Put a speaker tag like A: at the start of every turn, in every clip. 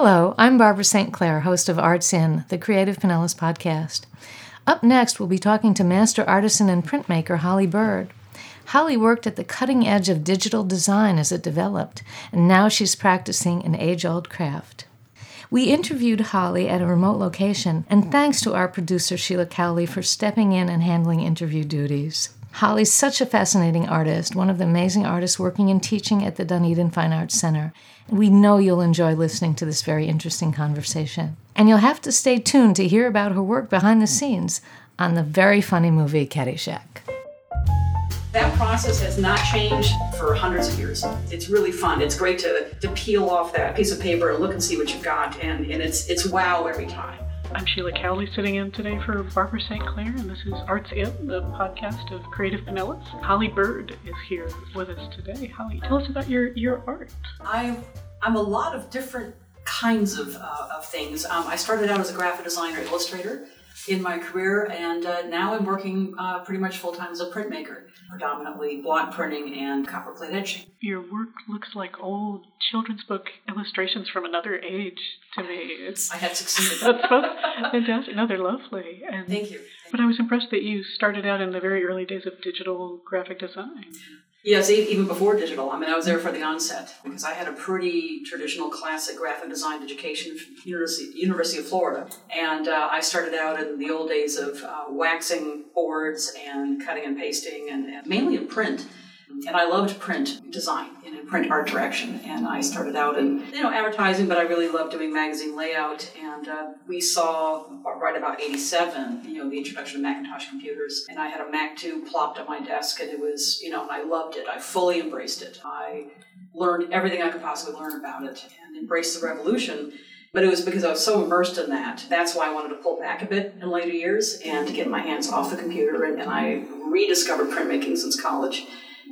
A: Hello, I'm Barbara St. Clair, host of Arts In, the Creative Pinellas podcast. Up next, we'll be talking to master artisan and printmaker Holly Bird. Holly worked at the cutting edge of digital design as it developed, and now she's practicing an age old craft. We interviewed Holly at a remote location, and thanks to our producer Sheila Cowley for stepping in and handling interview duties. Holly's such a fascinating artist, one of the amazing artists working and teaching at the Dunedin Fine Arts Center. We know you'll enjoy listening to this very interesting conversation. And you'll have to stay tuned to hear about her work behind the scenes on the very funny movie Caddyshack.
B: That process has not changed for hundreds of years. It's really fun. It's great to, to peel off that piece of paper and look and see what you've got, and, and it's, it's wow every time.
C: I'm Sheila Cowley sitting in today for Barbara St. Clair, and this is Arts In, the podcast of Creative Pinellas. Holly Bird is here with us today. Holly, tell us about your, your art.
B: I, I'm a lot of different kinds of, uh, of things. Um, I started out as a graphic designer, illustrator in my career, and uh, now I'm working uh, pretty much full time as a printmaker, predominantly block printing and copperplate etching.
C: Your work looks like old children's book illustrations from another age to me.
B: It's, I have succeeded.
C: That's fantastic. No, they're lovely.
B: And, Thank you.
C: But I was impressed that you started out in the very early days of digital graphic design.
B: Yes, even before digital. I mean, I was there for the onset because I had a pretty traditional classic graphic design education from University, University of Florida. And uh, I started out in the old days of uh, waxing boards and cutting and pasting and, and mainly in print. And I loved print design in a print art direction. And I started out in, you know, advertising, but I really loved doing magazine layout. And uh, we saw right about 87, you know, the introduction of Macintosh computers. And I had a Mac 2 plopped on my desk and it was, you know, and I loved it. I fully embraced it. I learned everything I could possibly learn about it and embraced the revolution. But it was because I was so immersed in that. That's why I wanted to pull back a bit in later years and to get my hands off the computer. And, and I rediscovered printmaking since college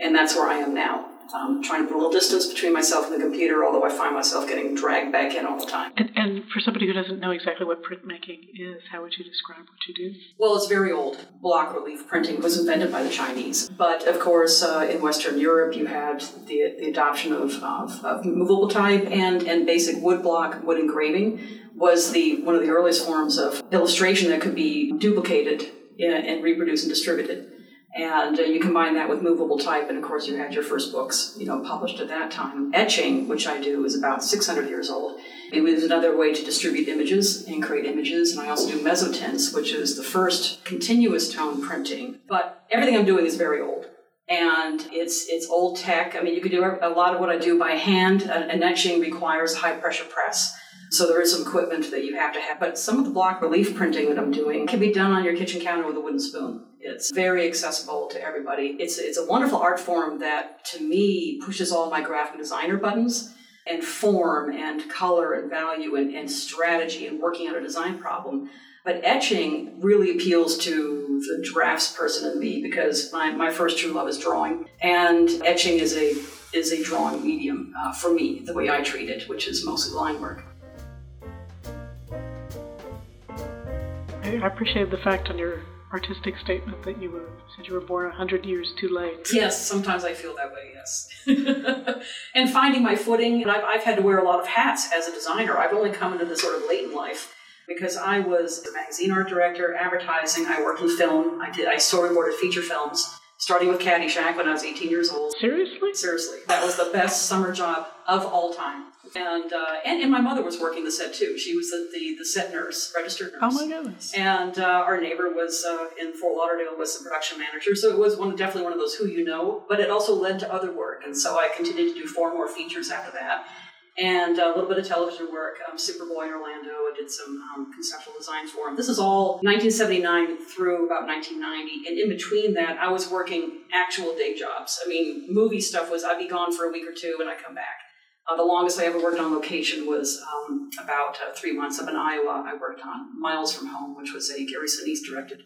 B: and that's where I am now. Um, trying to put a little distance between myself and the computer, although I find myself getting dragged back in all the time.
C: And, and, for somebody who doesn't know exactly what printmaking is, how would you describe what you do?
B: Well, it's very old. Block relief printing was invented by the Chinese. But of course, uh, in Western Europe, you had the, the adoption of, of, of movable type and, and basic wood block, wood engraving was the one of the earliest forms of illustration that could be duplicated and reproduced and distributed. And uh, you combine that with movable type, and of course, you had your first books, you know, published at that time. Etching, which I do, is about 600 years old. It was another way to distribute images and create images. And I also do mezzotints, which is the first continuous tone printing. But everything I'm doing is very old and it's it's old tech. I mean, you could do a lot of what I do by hand. An etching requires high pressure press, so there is some equipment that you have to have. But some of the block relief printing that I'm doing can be done on your kitchen counter with a wooden spoon. It's very accessible to everybody. It's, it's a wonderful art form that, to me, pushes all my graphic designer buttons and form and color and value and, and strategy and working on a design problem. But etching really appeals to the drafts person in me because my, my first true love is drawing. And etching is a, is a drawing medium uh, for me, the way I treat it, which is mostly line work.
C: I appreciate the fact on your artistic statement that you were said you were born a hundred years too late.
B: Yes, sometimes I feel that way. Yes, and finding my footing, and I've, I've had to wear a lot of hats as a designer. I've only come into this sort of late in life because I was a magazine art director, advertising. I worked in film. I did. I storyboarded feature films, starting with Caddyshack when I was 18 years old.
C: Seriously?
B: Seriously, that was the best summer job of all time and, uh, and and my mother was working the set too. She was the the, the set nurse, registered nurse.
C: Oh my goodness!
B: And uh, our neighbor was uh, in Fort Lauderdale was the production manager, so it was one definitely one of those who you know. But it also led to other work, and so I continued to do four more features after that, and a little bit of television work. Um, Superboy in Orlando. I did some um, conceptual design for him. This is all 1979 through about 1990, and in between that, I was working actual day jobs. I mean, movie stuff was I'd be gone for a week or two, and I'd come back uh, the longest I ever worked on location was um, about uh, three months up in Iowa. I worked on Miles from Home, which was a Gary Sinise directed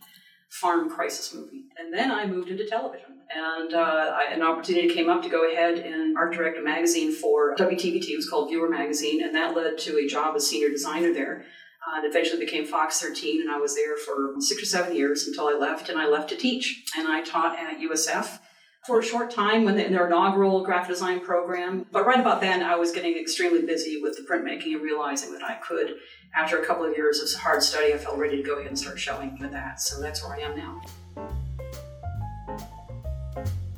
B: farm crisis movie. And then I moved into television. And uh, I, an opportunity came up to go ahead and art direct a magazine for WTVT. It was called Viewer Magazine, and that led to a job as senior designer there. Uh, and eventually became Fox 13, and I was there for six or seven years until I left, and I left to teach. And I taught at USF for a short time when they, in their inaugural graphic design program. But right about then, I was getting extremely busy with the printmaking and realizing that I could, after a couple of years of hard study, I felt ready to go ahead and start showing with that. So that's where I am now.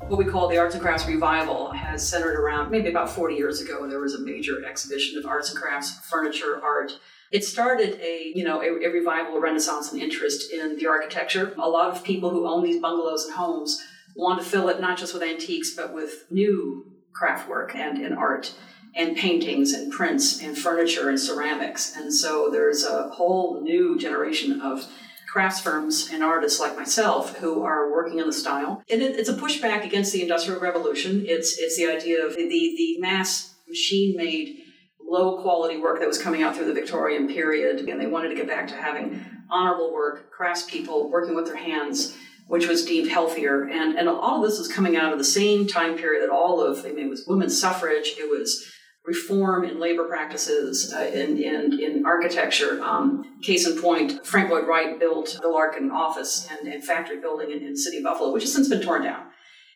B: What we call the Arts and Crafts Revival has centered around maybe about 40 years ago. There was a major exhibition of arts and crafts, furniture, art, it started a you know a, a, revival, a renaissance, and interest in the architecture. A lot of people who own these bungalows and homes want to fill it not just with antiques, but with new craft work and, and art and paintings and prints and furniture and ceramics. And so there's a whole new generation of crafts firms and artists like myself who are working in the style. And it, it's a pushback against the Industrial Revolution. It's it's the idea of the, the mass machine made low quality work that was coming out through the Victorian period. And they wanted to get back to having honorable work, craftspeople working with their hands which was deemed healthier. And, and all of this was coming out of the same time period that all of, I mean, it was women's suffrage, it was reform in labor practices, uh, in, in, in architecture. Um, case in point, Frank Lloyd Wright built the Larkin office and, and factory building in, in city of Buffalo, which has since been torn down.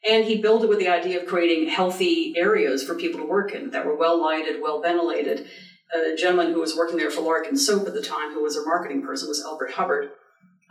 B: And he built it with the idea of creating healthy areas for people to work in that were well lighted, well ventilated. A gentleman who was working there for Larkin Soap at the time, who was a marketing person, was Elbert Hubbard.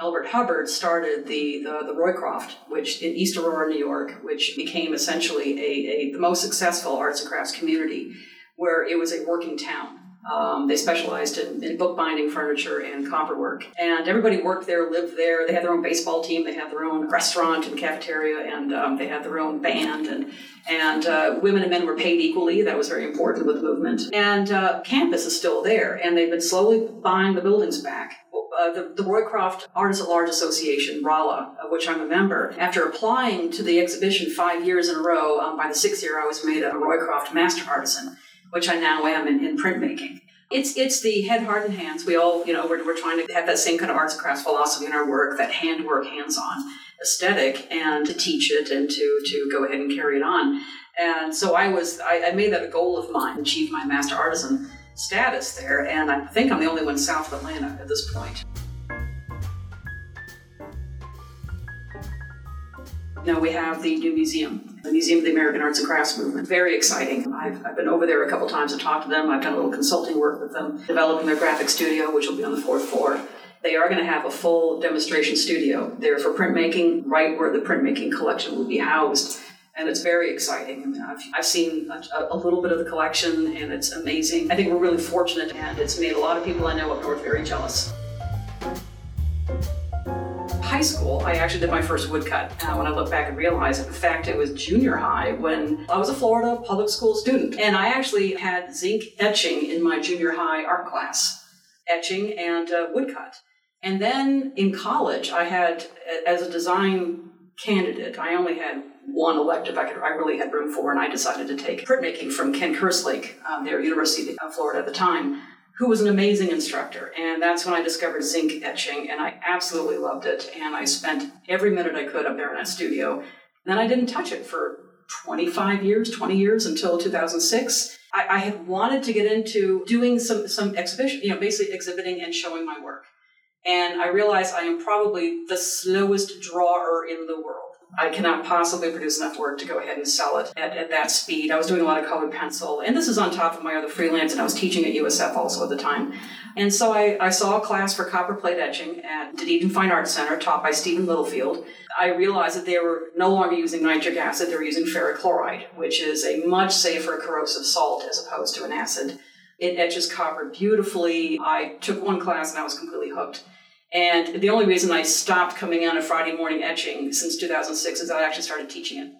B: Elbert Hubbard started the, the, the, Roycroft, which in East Aurora, New York, which became essentially a, a, the most successful arts and crafts community, where it was a working town. Um, they specialized in, in, bookbinding furniture and copperwork. And everybody worked there, lived there. They had their own baseball team, they had their own restaurant and cafeteria, and um, they had their own band. And, and uh, women and men were paid equally. That was very important with the movement. And uh, campus is still there, and they've been slowly buying the buildings back. Uh, the, the, Roycroft Artists at Large Association, RALA, of which I'm a member, after applying to the exhibition five years in a row, um, by the sixth year I was made a Roycroft Master Artisan which I now am in, in printmaking. It's it's the head, heart, and hands. We all, you know, we're, we're trying to have that same kind of arts and crafts philosophy in our work, that handwork, hands-on aesthetic, and to teach it and to to go ahead and carry it on. And so I was, I, I made that a goal of mine, achieve my master artisan status there, and I think I'm the only one south of Atlanta at this point. Now we have the new museum, the Museum of the American Arts and Crafts Movement. Very exciting. I've, I've been over there a couple times and talked to them. I've done a little consulting work with them, developing their graphic studio, which will be on the fourth floor. They are going to have a full demonstration studio there for printmaking, right where the printmaking collection will be housed. And it's very exciting. I mean, I've, I've seen a, a, little bit of the collection, and it's amazing. I think we're really fortunate, and it's made a lot of people I know up north very jealous high school, I actually did my first woodcut. Uh, when I look back and realize in fact, it was junior high when I was a Florida public school student. And I actually had zinc etching in my junior high art class, etching and uh, woodcut. And then in college, I had, as a design candidate, I only had one elective I, could, I really had room for, and I decided to take printmaking from Ken Kerslake, um, at University of Florida at the time who was an amazing instructor. And that's when I discovered zinc etching, and I absolutely loved it. And I spent every minute I could up there in that studio. then I didn't touch it for 25 years, 20 years until 2006. I, I had wanted to get into doing some, some exhibition, you know, basically exhibiting and showing my work. And I realized I am probably the slowest drawer in the world. I cannot possibly produce enough work to go ahead and sell it at, at that speed. I was doing a lot of colored pencil, and this is on top of my other freelance, and I was teaching at USF also at the time. And so I, I saw a class for copper plate etching at Dunedin Fine Arts Center, taught by Stephen Littlefield. I realized that they were no longer using nitric acid, they were using ferric chloride, which is a much safer corrosive salt as opposed to an acid. It etches copper beautifully. I took one class and I was completely hooked. And the only reason I stopped coming on a Friday morning etching since 2006 is that I actually started teaching it.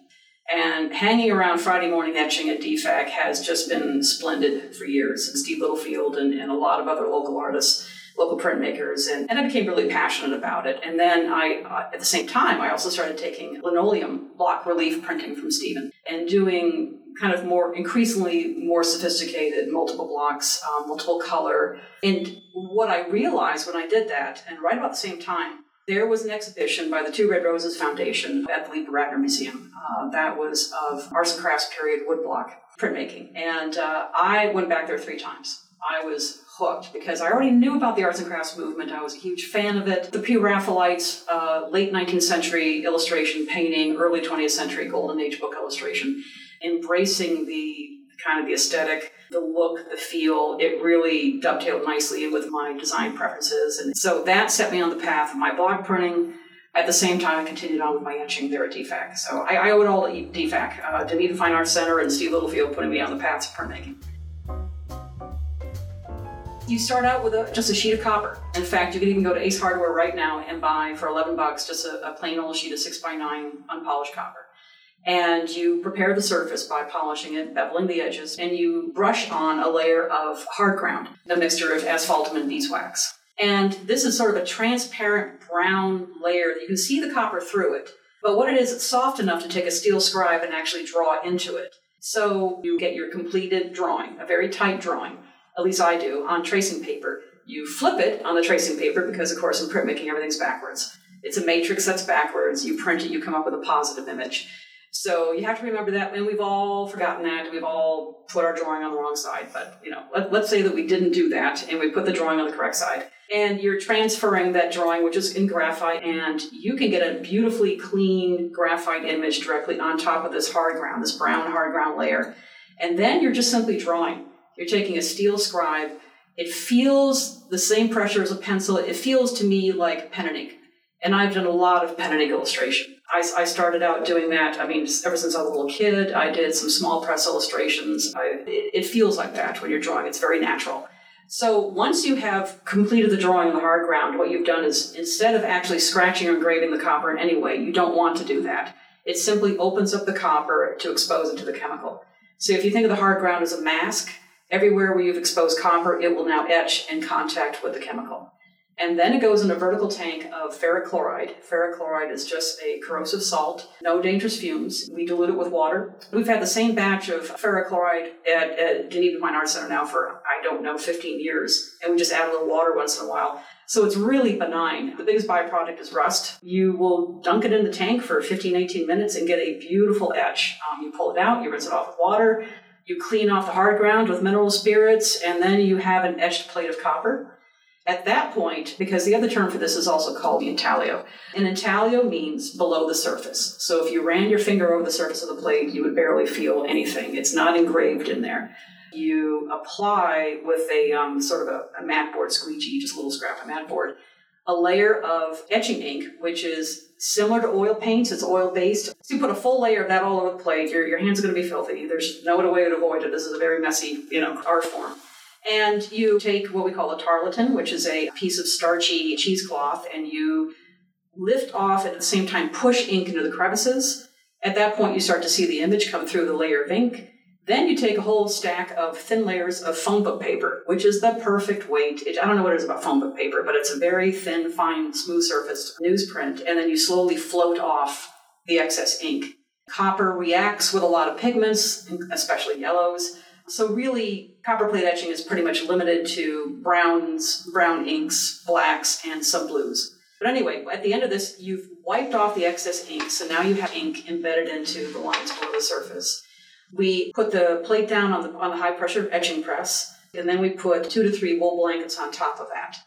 B: And hanging around Friday morning etching at DFAC has just been splendid for years. Steve Littlefield and, and a lot of other local artists, local printmakers, and, and I became really passionate about it. And then I, uh, at the same time, I also started taking linoleum block relief printing from Stephen and doing kind of more increasingly more sophisticated multiple blocks, um, multiple color. And what I realized when I did that, and right about the same time, there was an exhibition by the Two Red Roses Foundation at the Leepa-Rattner Museum uh, that was of arts and crafts period woodblock printmaking. And uh, I went back there three times. I was hooked because I already knew about the arts and crafts movement. I was a huge fan of it. The Pre-Raphaelites, uh, late 19th century illustration painting, early 20th century golden age book illustration, embracing the kind of the aesthetic, the look, the feel. It really dovetailed nicely with my design preferences, and so that set me on the path of my block printing. At the same time, I continued on with my etching there at DFAC. So I, I owe it all to DFAC, uh, Dunedin Fine Arts Center, and Steve Littlefield putting me on the path of printmaking you start out with a, just a sheet of copper. In fact, you can even go to Ace Hardware right now and buy for 11 bucks just a, a plain old sheet of 6x9 unpolished copper. And you prepare the surface by polishing it, beveling the edges, and you brush on a layer of hard ground, a mixture of asphaltum and beeswax. And this is sort of a transparent brown layer that you can see the copper through it. But what it is, it's soft enough to take a steel scribe and actually draw into it. So you get your completed drawing, a very tight drawing at least I do, on tracing paper. You flip it on the tracing paper because, of course, in printmaking, everything's backwards. It's a matrix that's backwards. You print it, you come up with a positive image. So you have to remember that, and we've all forgotten that. We've all put our drawing on the wrong side. But you know, let, us say that we didn't do that, and we put the drawing on the correct side. And you're transferring that drawing, which is in graphite, and you can get a beautifully clean graphite image directly on top of this hard ground, this brown hard ground layer. And then you're just simply drawing. You're taking a steel scribe. It feels the same pressure as a pencil. It feels to me like pen and ink. And I've done a lot of pen and ink illustration. I, I started out doing that. I mean, ever since I was a little kid, I did some small press illustrations. I, it, it feels like that when you're drawing. It's very natural. So once you have completed the drawing on the hard ground, what you've done is instead of actually scratching or engraving the copper in any way, you don't want to do that. It simply opens up the copper to expose it to the chemical. So if you think of the hard ground as a mask, Everywhere where you've exposed copper, it will now etch in contact with the chemical. And then it goes in a vertical tank of ferric chloride. Ferric chloride is just a corrosive salt, no dangerous fumes. We dilute it with water. We've had the same batch of ferric chloride at, at Dunedin Fine Arts Center now for, I don't know, 15 years. And we just add a little water once in a while. So it's really benign. The biggest byproduct is rust. You will dunk it in the tank for 15, 18 minutes and get a beautiful etch. Um, you pull it out, you rinse it off with water, you clean off the hard ground with mineral spirits, and then you have an etched plate of copper. At that point, because the other term for this is also called the intaglio, and intaglio means below the surface. So if you ran your finger over the surface of the plate, you would barely feel anything. It's not engraved in there. You apply with a um, sort of a, a mat board squeegee, just a little scrap of mat board, a layer of etching ink, which is similar to oil paints. It's oil based. So you put a full layer of that all over the plate. Your, your hands are going to be filthy. There's no other way to avoid it. This is a very messy, you know, art form. And you take what we call a tarlatan, which is a piece of starchy cheesecloth, and you lift off at the same time push ink into the crevices. At that point, you start to see the image come through the layer of ink. Then you take a whole stack of thin layers of phone book paper, which is the perfect weight. I don't know what it is about phone book paper, but it's a very thin, fine, smooth surfaced newsprint. And then you slowly float off the excess ink. Copper reacts with a lot of pigments, especially yellows. So really, copper plate etching is pretty much limited to browns, brown inks, blacks, and some blues. But anyway, at the end of this, you've wiped off the excess ink, so now you have ink embedded into the lines below the surface. We put the plate down on the, on the high pressure etching press, and then we put two to three wool blankets on top of that.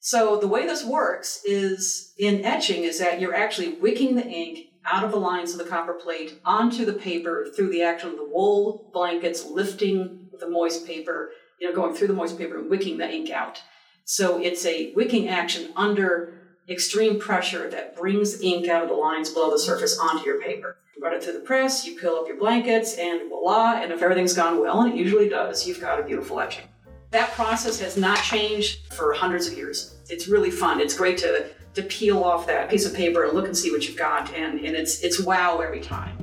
B: So the way this works is in etching is that you're actually wicking the ink out of the lines of the copper plate onto the paper through the action of the wool blankets lifting the moist paper, you know, going through the moist paper and wicking the ink out. So it's a wicking action under extreme pressure that brings ink out of the lines below the surface onto your paper You run it through the press, you peel up your blankets, and voila, and if everything's gone well, and it usually does, you've got a beautiful etching. That process has not changed for hundreds of years. It's really fun. It's great to, to peel off that piece of paper and look and see what you've got, and, and it's, it's wow every time.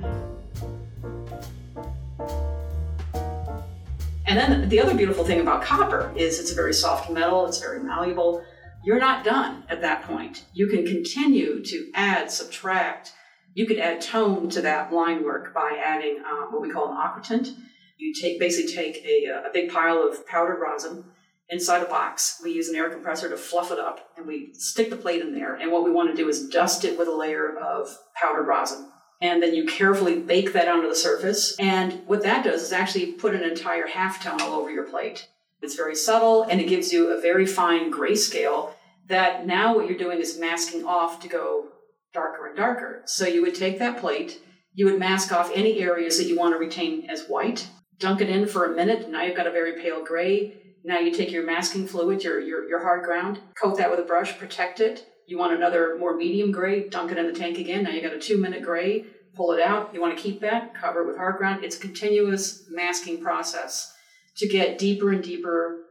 B: And then the other beautiful thing about copper is it's a very soft metal, it's very malleable. You're not done at that point. You can continue to add, subtract, you could add tone to that line work by adding um, what we call an aquatint. You take basically take a, a big pile of powdered rosin inside a box. We use an air compressor to fluff it up, and we stick the plate in there. And what we want to do is dust it with a layer of powdered rosin. And then you carefully bake that onto the surface. And what that does is actually put an entire half tone all over your plate. It's very subtle and it gives you a very fine grayscale that now what you're doing is masking off to go darker and darker. So you would take that plate, you would mask off any areas that you want to retain as white, dunk it in for a minute, and now you've got a very pale gray. Now you take your masking fluid, your, your, your hard ground, coat that with a brush, protect it. You want another more medium gray, dunk it in the tank again. Now you got a two minute gray, pull it out. You want to keep that, cover it with hard ground. It's a continuous masking process to get deeper and deeper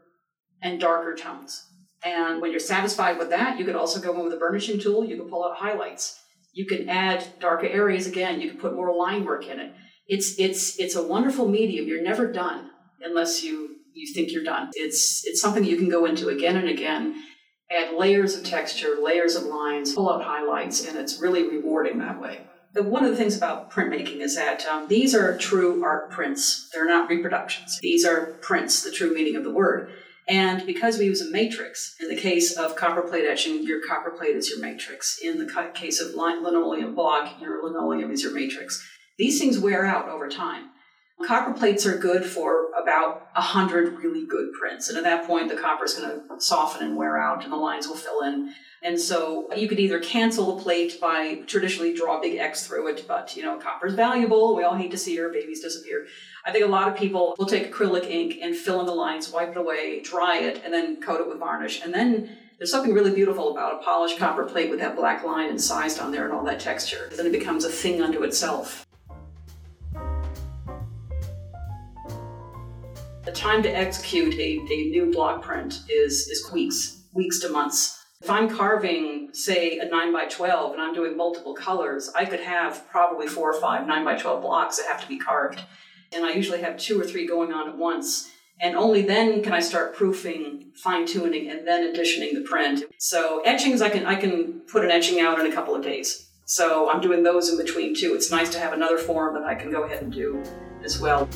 B: and darker tones. And when you're satisfied with that, you could also go in with a burnishing tool. You can pull out highlights. You can add darker areas again. You can put more line work in it. It's it's it's a wonderful medium. You're never done unless you you think you're done. It's it's something you can go into again and again, add layers of texture, layers of lines, pull out highlights, and it's really rewarding that way. The, one of the things about printmaking is that um, these are true art prints. They're not reproductions. These are prints, the true meaning of the word. And because we use a matrix, in the case of copper plate etching, your copper plate is your matrix. In the case of linoleum block, your linoleum is your matrix. These things wear out over time. Copper plates are good for about 100 really good prints. And at that point, the copper is going to soften and wear out, and the lines will fill in. And so you could either cancel the plate by traditionally draw a big X through it, but you know, copper is valuable. We all hate to see our babies disappear. I think a lot of people will take acrylic ink and fill in the lines, wipe it away, dry it, and then coat it with varnish. And then there's something really beautiful about a polished copper plate with that black line incised on there and all that texture. Then it becomes a thing unto itself. The time to execute a, a new block print is, is weeks, weeks to months. If I'm carving, say, a 9 by 12 and I'm doing multiple colors, I could have probably four or five 9 by 12 blocks that have to be carved and I usually have two or three going on at once. And only then can I start proofing, fine tuning, and then editioning the print. So etchings, I can I can put an etching out in a couple of days. So I'm doing those in between too. It's nice to have another form that I can go ahead and do as well.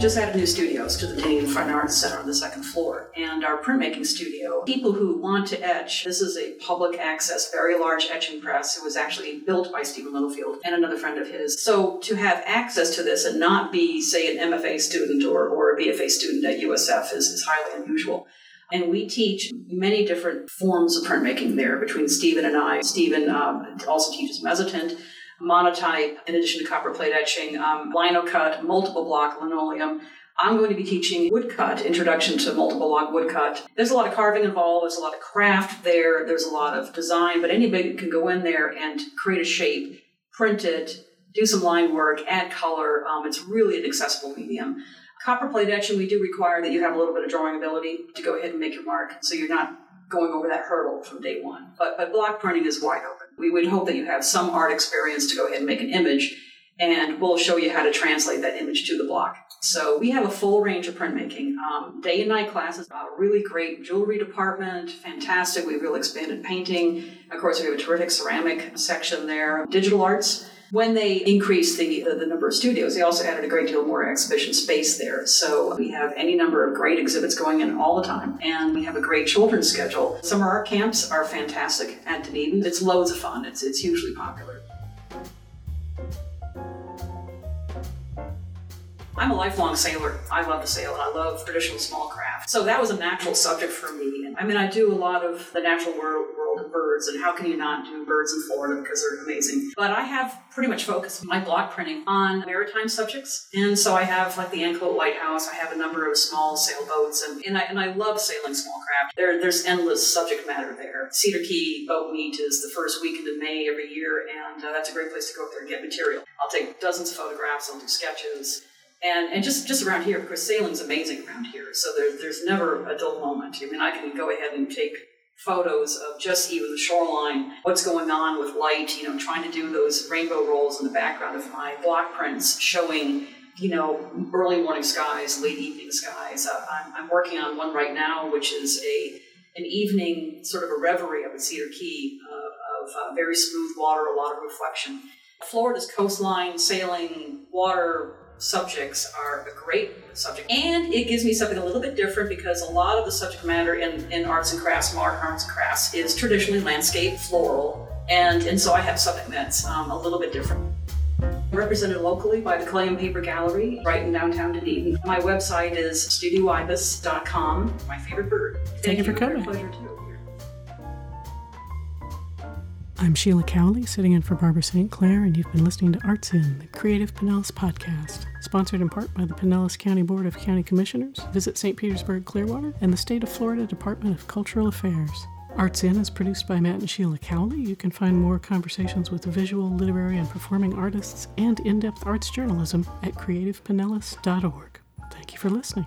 B: We just added new studios to the main Fine Arts Center on the second floor. And our printmaking studio, people who want to etch, this is a public access, very large etching press. It was actually built by Stephen Littlefield and another friend of his. So to have access to this and not be, say, an MFA student or, or a BFA student at USF is, is highly unusual. And we teach many different forms of printmaking there between Stephen and I. Stephen um, also teaches mezzotint monotype, in addition to copper plate etching, um, lino cut, multiple block linoleum. I'm going to be teaching woodcut, introduction to multiple block woodcut. There's a lot of carving involved, there's a lot of craft there, there's a lot of design, but anybody can go in there and create a shape, print it, do some line work, add color. Um, it's really an accessible medium. Copper plate etching, we do require that you have a little bit of drawing ability to go ahead and make your mark, so you're not going over that hurdle from day one. But, but block printing is wide open we would hope that you have some art experience to go ahead and make an image, and we'll show you how to translate that image to the block. So we have a full range of printmaking, um, day and night classes, a really great jewelry department, fantastic. We've really expanded painting. Of course, we have a terrific ceramic section there, digital arts. When they increased the, the, the, number of studios, they also added a great deal more exhibition space there. So we have any number of great exhibits going in all the time. And we have a great children's schedule. Summer art camps are fantastic at Dunedin. It's loads of fun. It's, it's hugely popular. I'm a lifelong sailor. I love to sail and I love traditional small craft. So that was a natural subject for me. I mean, I do a lot of the natural world, of birds, and how can you not do birds in Florida because they're amazing? But I have pretty much focused my block printing on maritime subjects. And so I have like the Anclote Lighthouse, I have a number of small sailboats, and, and, I, and I love sailing small craft. There, there's endless subject matter there. Cedar Key Boat Meet is the first weekend of May every year, and uh, that's a great place to go up there and get material. I'll take dozens of photographs, I'll do sketches and and just just around here, of course, sailing's amazing around here. So there, there's never a dull moment. I mean, I can go ahead and take photos of just even the shoreline, what's going on with light. You know, trying to do those rainbow rolls in the background of my block prints, showing you know early morning skies, late evening skies. Uh, I'm, I'm working on one right now, which is a an evening sort of a reverie up at Cedar Key uh, of uh, very smooth water, a lot of reflection. Florida's coastline, sailing, water, subjects are a great subject. And it gives me something a little bit different because a lot of the subject matter in, in arts and crafts, modern arts and crafts, is traditionally landscape, floral, and, and so I have something that's um, a little bit different. Represented locally by the Clay and Paper Gallery right in downtown Dunedin. My website is studioibis.com. My favorite bird.
D: Thank, Thank you for coming.
B: Pleasure too.
D: I'm Sheila Cowley, sitting in for Barbara St. Clair, and you've been listening to Arts In, the Creative Pinellas podcast, sponsored in part by the Pinellas County Board of County Commissioners, Visit St. Petersburg Clearwater, and the State of Florida Department of Cultural Affairs. Arts In is produced by Matt and Sheila Cowley. You can find more conversations with visual, literary, and performing artists and in depth arts journalism at creativepinellas.org. Thank you for listening.